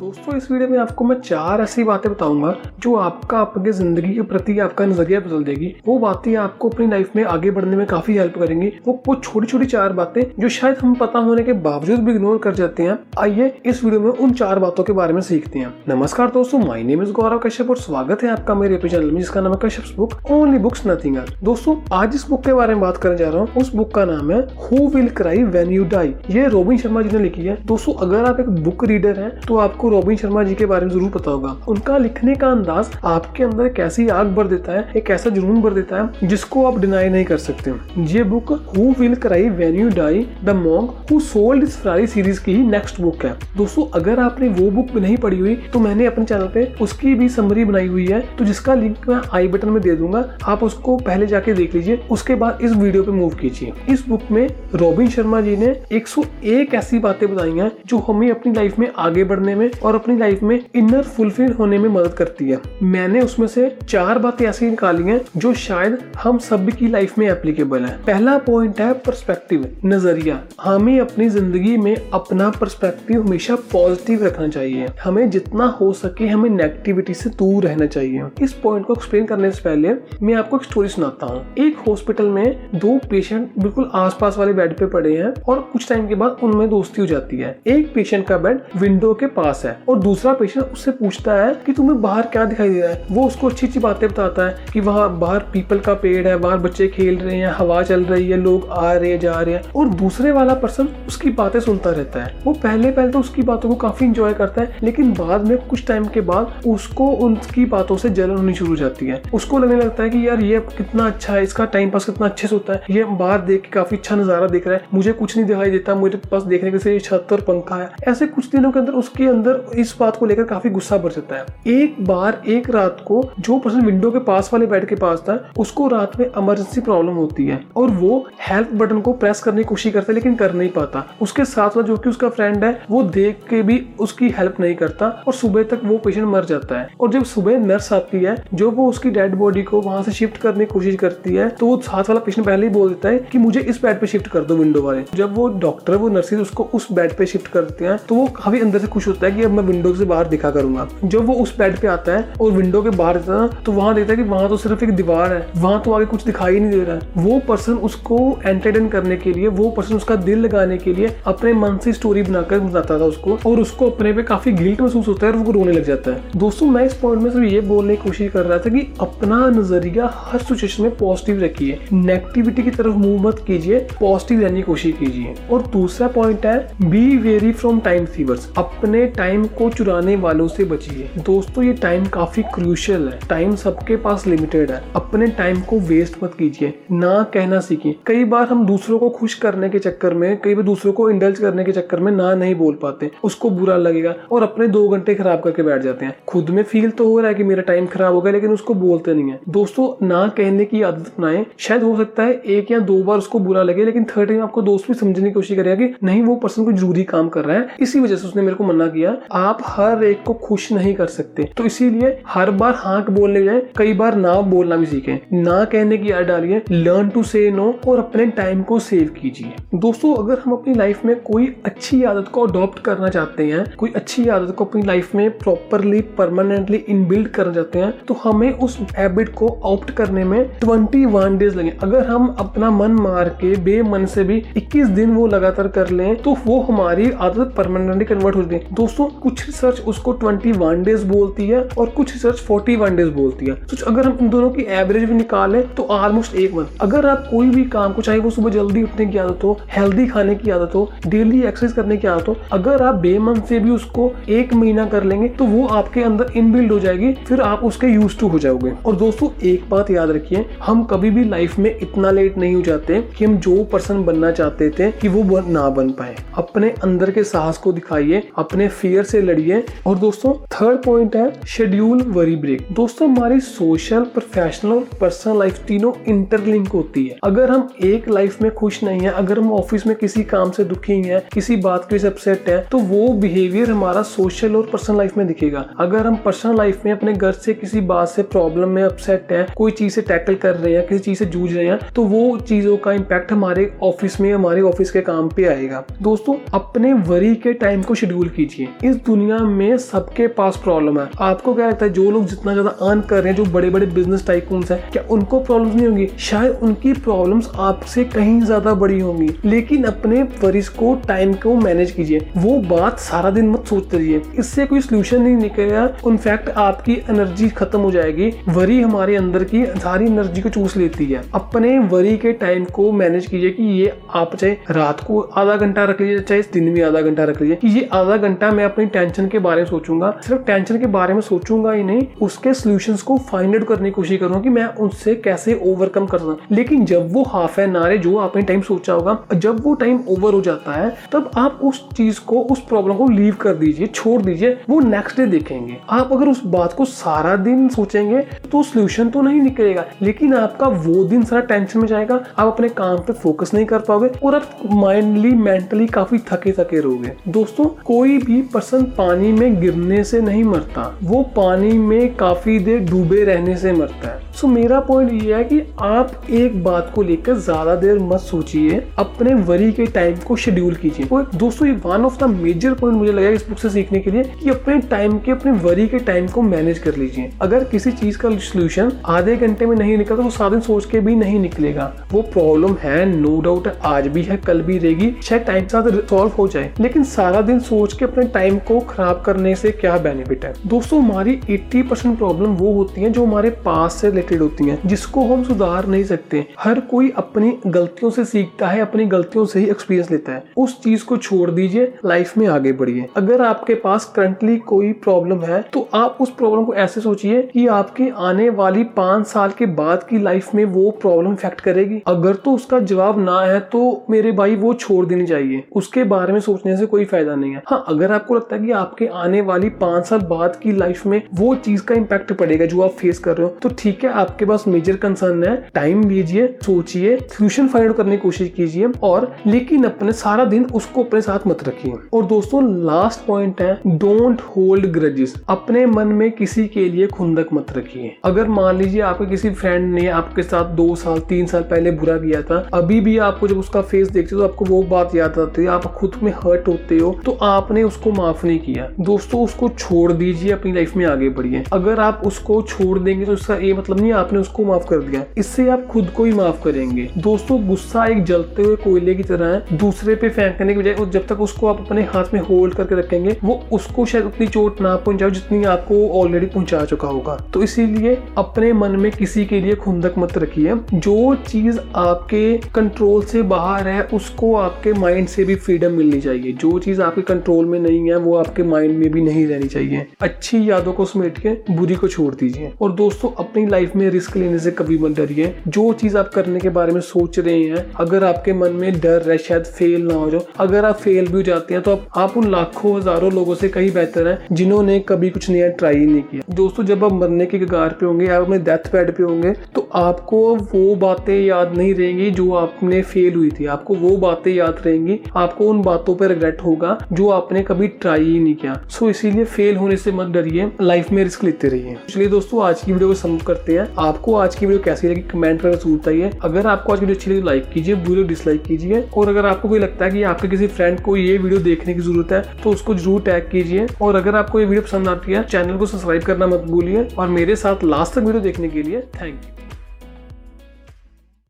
दोस्तों, इस वीडियो में आपको मैं चार ऐसी बातें बताऊँगा जो आपका, आपके ज़िंदगी के प्रति आपका नज़रिया बदल देगी। वो बातें आपको अपनी लाइफ में आगे बढ़ने में काफ़ी हेल्प करेंगी। वो कुछ छोटी छोटी चार बातें जो शायद हम पता होने के बावजूद भी इग्नोर कर जाते हैं। आइए इस वीडियो में उन चार बातों के बारे में सीखते हैं। नमस्कार दोस्तों my name is Gaurav Kashyap और स्वागत है आपका मेरे चैनल में, जिसका नाम है Kashyap book only books nothing दोस्तों, आज इस बुक के बारे में बात करने जा रहा हूँ। उस बुक का नाम है who will cry when you die ये रोबिन शर्मा जी ने लिखी है। दोस्तों, अगर आप एक बुक रीडर हैं तो आपको रॉबिन शर्मा जी के बारे में ज़रूर पता होगा। उनका लिखने का अंदाज आपके अंदर एक ऐसी आग भर देता है, एक ऐसा जुनून भर देता है, जिसको आप डिनाई नहीं कर सकते। ये book who will cry when you die the monk who sold his Ferrari series की ही नेक्स्ट बुक है। दोस्तों, अगर आपने वो बुक नहीं पढ़ी हुई तो मैंने अपने चैनल पे उसकी भी समरी बनाई हुई है तो जिसका लिंक मैं आई बटन में दे दूँगा, आप उसको पहले जाके देख लीजिए, उसके बाद इस वीडियो पे मूव कीजिए। इस बुक में रॉबिन शर्मा जी ने 101 ऐसी बातें बताई हैं, जो हमें अपनी लाइफ में आगे बढ़ने में और अपनी लाइफ में इनर फुलफिल होने में मदद करती है। मैंने उसमें से चार बातें ऐसी निकाली हैं जो शायद हम सब की लाइफ में एप्लीकेबल है। पहला पॉइंट है परस्पेक्टिव नज़रिया। हमें अपनी ज़िंदगी में अपना परस्पेक्टिव हमेशा पॉजिटिव रखना चाहिए। हमें जितना हो सके हमें नेगेटिविटी से दूर रहना चाहिए। इस पॉइंट को एक्सप्लेन करने से पहले मैं आपको एक स्टोरी सुनाता हूँ। एक हॉस्पिटल में दो पेशेंट बिल्कुल आसपास वाले बेड पे पड़े हैं और कुछ टाइम के बाद उनमें दोस्ती हो जाती है। एक पेशेंट का बेड विंडो के पास है। और दूसरा पेशेंट उससे पूछता है कि तुम्हें बाहर क्या दिखाई दे रहा है? वो उसको अच्छी अच्छी बातें बताता है कि वहाँ बाहर पीपल का पेड़ है, बाहर बच्चे खेल रहे हैं, हवा चल रही है, लोग आ रहे हैं, जा रहे हैं। और दूसरे वाला पर्सन उसकी बातें सुनता रहता है। वो पहले पहले तो उसकी बातों को काफ़ी इंजॉय करता है, लेकिन बाद में कुछ टाइम के बाद उसको उनकी बातों से जलन होनी शुरू हो जाती है। उसको लगने लगता है कि यार ये कितना अच्छा है, इसका टाइम पास कितना अच्छे से होता है। ये बाहर देख के काफ़ी अच्छा नज़ारा दिख रहा है। मुझे कुछ नहीं दिखाई देता, मुझे पास देखने के से छत और पंखा है। ऐसे कुछ दिनों के अंदर उसके अंदर इस बात को लेकर काफ़ी गुस्सा भर जाता है। एक बार, एक रात को जो पर्सन विंडो के पास वाले बेड के पास था, उसको रात में इमरजेंसी प्रॉब्लम होती है और वो हेल्प बटन को प्रेस करने की कोशिश करता है, लेकिन कर नहीं पाता। उसके साथ जो कि उसका फ्रेंड है, वो देख के भी उसकी हेल्प नहीं करता और सुबह तक वो पेशेंट मर जाता है। और जब सुबह नर्स आती है, जो वो उसकी डेड बॉडी को वहाँ से शिफ्ट करने की कोशिश करती है तो वो साथ वाला पेशेंट पहले ही बोल देता है कि मुझे इस बेड पे शिफ्ट कर दो विंडो वाले। जब वो डॉक्टर वो नर्सिस उसको उस बेड पे शिफ्ट करते हैं तो वो काफ़ी अंदर से खुश होता है कि अब मैं विंडो से बाहर दिखा करूँगा। जब वो उस बेड पे आता है और विंडो के बाहर जाता है तो वहाँ देखता है कि वहाँ तो सिर्फ़ एक दीवार है, वहाँ तो आगे कुछ दिखाई नहीं दे रहा है। वो पर्सन उसको एंटरटेन करने के लिए, वो पर्सन उसका दिल लगाने के लिए अपने मन से स्टोरी बनाकर बताता था उसको और उसको अपने पे काफ़ी गिल्ट महसूस होता है और वो रोने लग जाता है। दोस्तों, मैं इस पॉइंट में सिर्फ़ ये बोलने की कोशिश कर रहा था कि अपना नज़रिया हर सिचुएशन में पॉजिटिव रखिए। नेगेटिविटी की तरफ़ मूव मत कीजिए पॉजिटिव रहने की कोशिश कीजिए। और दूसरा पॉइंट है be very from time sewers अपने टाइम को चुराने वालों से बचिए। दोस्तों, ये टाइम काफ़ी क्रूशियल है। टाइम सबके पास लिमिटेड है। अपने टाइम को वेस्ट मत कीजिए। ना कहना सीखिए। कई बार हम दूसरों को खुश करने के चक्कर में, कई बार दूसरों को इंडल्ज करने के चक्कर में ना नहीं बोल पाते। उसको बुरा लगेगा और अपने दो घंटे खराब करके बैठ जाते हैं। खुद में फील तो हो रहा है कि मेरा टाइम खराब हो गया, लेकिन उसको बोलते नहीं है। दोस्तों, ना कहने की आदत अपनाएँ। शायद हो सकता है एक या दो बार उसको बुरा लगे, लेकिन थर्ड टाइम आपको दोस्त भी समझने की कोशिश करेगा कि नहीं, वो पर्सन कोई ज़रूरी काम कर रहा है। इसी वजह से उसने मेरे को मना किया आप हर एक को खुश नहीं कर सकते। तो इसीलिए हर बार हाँ बोलने जाए, कई बार ना बोलना भी सीखें। ना कहने की याद डालिए लर्न टू से नो और अपने टाइम को सेव कीजिए। दोस्तों, अगर हम अपनी लाइफ में कोई अच्छी आदत को अडॉप्ट करना चाहते हैं, कोई अच्छी आदत को अपनी लाइफ में प्रॉपरली परमानेंटली इनबिल्ड करना चाहते हैं तो हमें उस हैबिट को ऑप्ट करने में ट्वेंटी वन डेज़ लगे। अगर हम अपना मन मार के, बेमन से भी 21 दिन वो लगातार कर लें तो वो हमारी आदत परमानेंटली कन्वर्ट हो जाती है। दोस्तों कुछ रिसर्च उसको 21 डेज़ बोलती है और कुछ रिसर्च 41 डेज़ बोलती है। तो अगर हम इन दोनों की एवरेज भी निकालें तो ऑलमोस्ट एक मंथ अगर आप कोई भी काम को, चाहे वो सुबह जल्दी उठने की आदत हो हेल्दी खाने की आदत हो डेली एक्सरसाइज करने की आदत हो, अगर आप बेमन से भी उसको एक महीना कर लेंगे तो वो आपके अंदर इनबिल्ड हो जाएगी, फिर आप उसके यूज़ टू हो जाओगे। और दोस्तों, एक बात याद रखिए, हम कभी भी लाइफ में इतना लेट नहीं हो जाते कि हम जो पर्सन बनना चाहते थे, कि वो ना बन पाए। अपने अंदर के साहस को दिखाइए, अपने फियर से लड़िए और दोस्तों थर्ड पॉइंट है शेड्यूल वरी ब्रेक दोस्तों, हमारी सोशल प्रोफेशनल पर्सनल लाइफ तीनों इंटरलिंक होती है। अगर हम एक लाइफ में खुश नहीं है, अगर हम ऑफ़िस में किसी काम से दुखी हैं, किसी बात के अपसेट है तो वो बिहेवियर हमारा सोशल और पर्सनल लाइफ में दिखेगा। अगर हम पर्सनल लाइफ में अपने घर से किसी बात से प्रॉब्लम में अपसेट है, कोई चीज़ से टैकल कर रहे हैं, किसी चीज़ से जूझ रहे हैं तो वो चीज़ों का इम्पैक्ट हमारे ऑफ़िस में, हमारे ऑफ़िस के काम पे आएगा। दोस्तों, अपने वरी के टाइम को शेड्यूल कीजिए। इस दुनिया में सबके पास प्रॉब्लम है। आपको क्या लगता है, जो लोग जितना ज़्यादा अर्न कर रहे हैं, जो बड़े बड़े बिज़नेस टाइकून्स हैं, क्या उनको प्रॉब्लम नहीं होंगी? शायद उनकी प्रॉब्लम्स आपसे कहीं ज़्यादा बड़ी होंगी। लेकिन अपने वरिस को टाइम को मैनेज कीजिए। वो बात सारा दिन मत सोचते रहिए। इससे कोई सोल्यूशन नहीं निकलेगा। इनफैक्ट आपकी एनर्जी खत्म हो जाएगी। वरी हमारे अंदर की सारी एनर्जी को चूस लेती है। अपने वरी के टाइम को मैनेज कीजिए कि ये आप चाहे रात को आधा घंटा रख लीजिए, चाहे दिन में आधा घंटा रख लीजिए। कि ये आधा घंटा मैं अपनी टेंशन के बारे में सोचूँगा। सिर्फ़ टेंशन के बारे में सोचूँगा ही नहीं, उसके सोल्यूशन को फाइंड आउट करने की कोशिश करूँगा कि मैं उससे कैसे ओवरकम कर सकता लेकिन जब वो हाफ़ एन आवर है, जो आपने टाइम सोचा होगा, जब वो टाइम ओवर हो जाता है, तब आप उस चीज़ को, उस प्रॉब्लम को लीव कर दीजिए, छोड़ दीजिए, वो नेक्स्ट डे देखेंगे। आप अगर उस बात को सारा दिन सोचेंगे तो सोल्यूशन तो नहीं निकलेगा, लेकिन आपका वो दिन सारा टेंशन में जाएगा, आप अपने काम पे फोकस नहीं कर पाओगे, और आप माइंडली मेंटली काफ़ी थके थके रहोगे। दोस्तों, कोई भी पर्सन पानी में गिरने से नहीं मरता वो पानी में काफ़ी देर डूबे रहने से मरता है। सो so, मेरा पॉइंट ये है कि आप एक बात को लेकर ज़्यादा देर मत सोचिए अपने वरी के टाइम को शेड्यूल कीजिए। और दोस्तों ये one of the major point मुझे लगा इस बुक से सीखने के लिए कि अपने टाइम के अपने वरी के टाइम को मैनेज कर लीजिए। अगर किसी चीज़ का सोल्यूशन आधे घंटे में नहीं निकलता तो दिन सोच के भी नहीं निकलेगा। वो प्रॉब्लम है नो डाउट आज भी है कल भी रहेगी शायद टाइम के साथ सॉल्व हो जाए। लेकिन सारा दिन सोच के अपने टाइम को खराब करने से क्या बेनिफिट है? दोस्तों, हमारी 80 परसेंट प्रॉब्लम वो होती है जो हमारे पास से रिलेटेड होती हैं, जिसको हम सुधार नहीं सकते। हर कोई अपनी गलतियों से सीखता है, अपनी गलतियों से ही एक्सपीरियंस लेता है। उस चीज़ को छोड़ दीजिए लाइफ में आगे बढ़िए। अगर आपके पास करंटली कोई प्रॉब्लम है तो आप उस प्रॉब्लम को ऐसे सोचिए कि आपके आने वाली पाँच साल के बाद की लाइफ में वो प्रॉब्लम इफ़ेक्ट करेगी। अगर तो उसका जवाब ना है तो मेरे भाई वो छोड़ देनी चाहिए उसके बारे में सोचने से कोई फ़ायदा नहीं है। हाँ अगर आपको लगता है कि आपके आने वाली पाँच साल बाद की लाइफ में वो चीज़ का इम्पैक्ट पड़ेगा जो आप फेस कर रहे हो। तो ठीक है, आपके पास मेजर कंसर्न है टाइम लीजिए, सोचिए सोल्यूशन फाइंड करने की कोशिश कीजिए और लेकिन अपने सारा दिन उसको अपने साथ मत रखिए। और दोस्तों लास्ट पॉइंट है डोंट होल्ड ग्रजेस अपने मन में किसी के लिए खुंदक मत रखिए। अगर मान लीजिए आपके किसी फ्रेंड ने आपके साथ दो साल, तीन साल पहले बुरा किया था, अभी भी आपको जब उसका फेस देखते हो तो आपको वो बात याद आती है, आप खुद में हर्ट होते हो तो आपने उसको माफ़ नहीं किया। दोस्तों, उसको छोड़ दीजिए, अपनी लाइफ में आगे बढ़िए। अगर आप उसको छोड़ देंगे तो इसका ये मतलब नहीं, आपने उसको माफ़ कर दिया। इससे आप खुद को ही माफ़ करेंगे। दोस्तों, गुस्सा एक जलते हुए कोयले की तरह है। दूसरे पे फेंकने की बजाय जब तक उसको आप अपने हाथ में होल्ड करके रखेंगे, वो उसको शायद उतनी चोट ना पहुंचाओ जितनी आपको ऑलरेडी पहुँचा चुका होगा। तो इसीलिए अपने मन में किसी के लिए खुंदक मत रखिए। जो चीज़ आपके कंट्रोल से बाहर है, उसको आपके माइंड से भी फ्रीडम मिलनी चाहिए। जो चीज़ आपके कंट्रोल में नहीं है वो आपके माइंड में भी नहीं रहनी चाहिए। अच्छी यादों को समेट के बुरी को छोड़ दीजिए। और दोस्तों अपनी लाइफ में रिस्क लेने से कभी मत डरिए। जो चीज़ आप करने के बारे में सोच रहे हैं अगर आपके मन में डर है शायद फेल ना हो जाओ। अगर आप फेल भी हो जाते हैं तो आप, आप उन लाखों हज़ारों लोगों से कहीं बेहतर है जिन्होंने कभी कुछ नया ट्राई नहीं किया। दोस्तों जब आप मरने के कगार पे होंगे आप अपने डेथ बेड पे होंगे तो आपको वो बातें याद नहीं रहेंगी जो आपने फेल हुई थी। आपको वो बातें याद रहेंगी। आपको उन बातों पर रिग्रेट होगा जो आपने कभी ट्राई ही नहीं किया। सो इसीलिए फेल होने से मत डरिए। लाइफ में रिस्क लेते रहिए। चलिए दोस्तों, आज की वीडियो को समझ करते हैं। आपको आज की वीडियो कैसी लगी कमेंट करके ज़रूर बताइए। अगर आपको आज वीडियो अच्छी लगी लाइक कीजिए। वीडियो डिसलाइक कीजिए। और अगर आपको कोई लगता है कि आपके किसी फ्रेंड को ये वीडियो देखने की ज़रूरत है तो उसको ज़रूर टैग कीजिए। और अगर आपको ये वीडियो पसंद आती है, चैनल को सब्सक्राइब करना मत भूलिए। और मेरे साथ लास्ट तक वीडियो देखने के लिए थैंक यू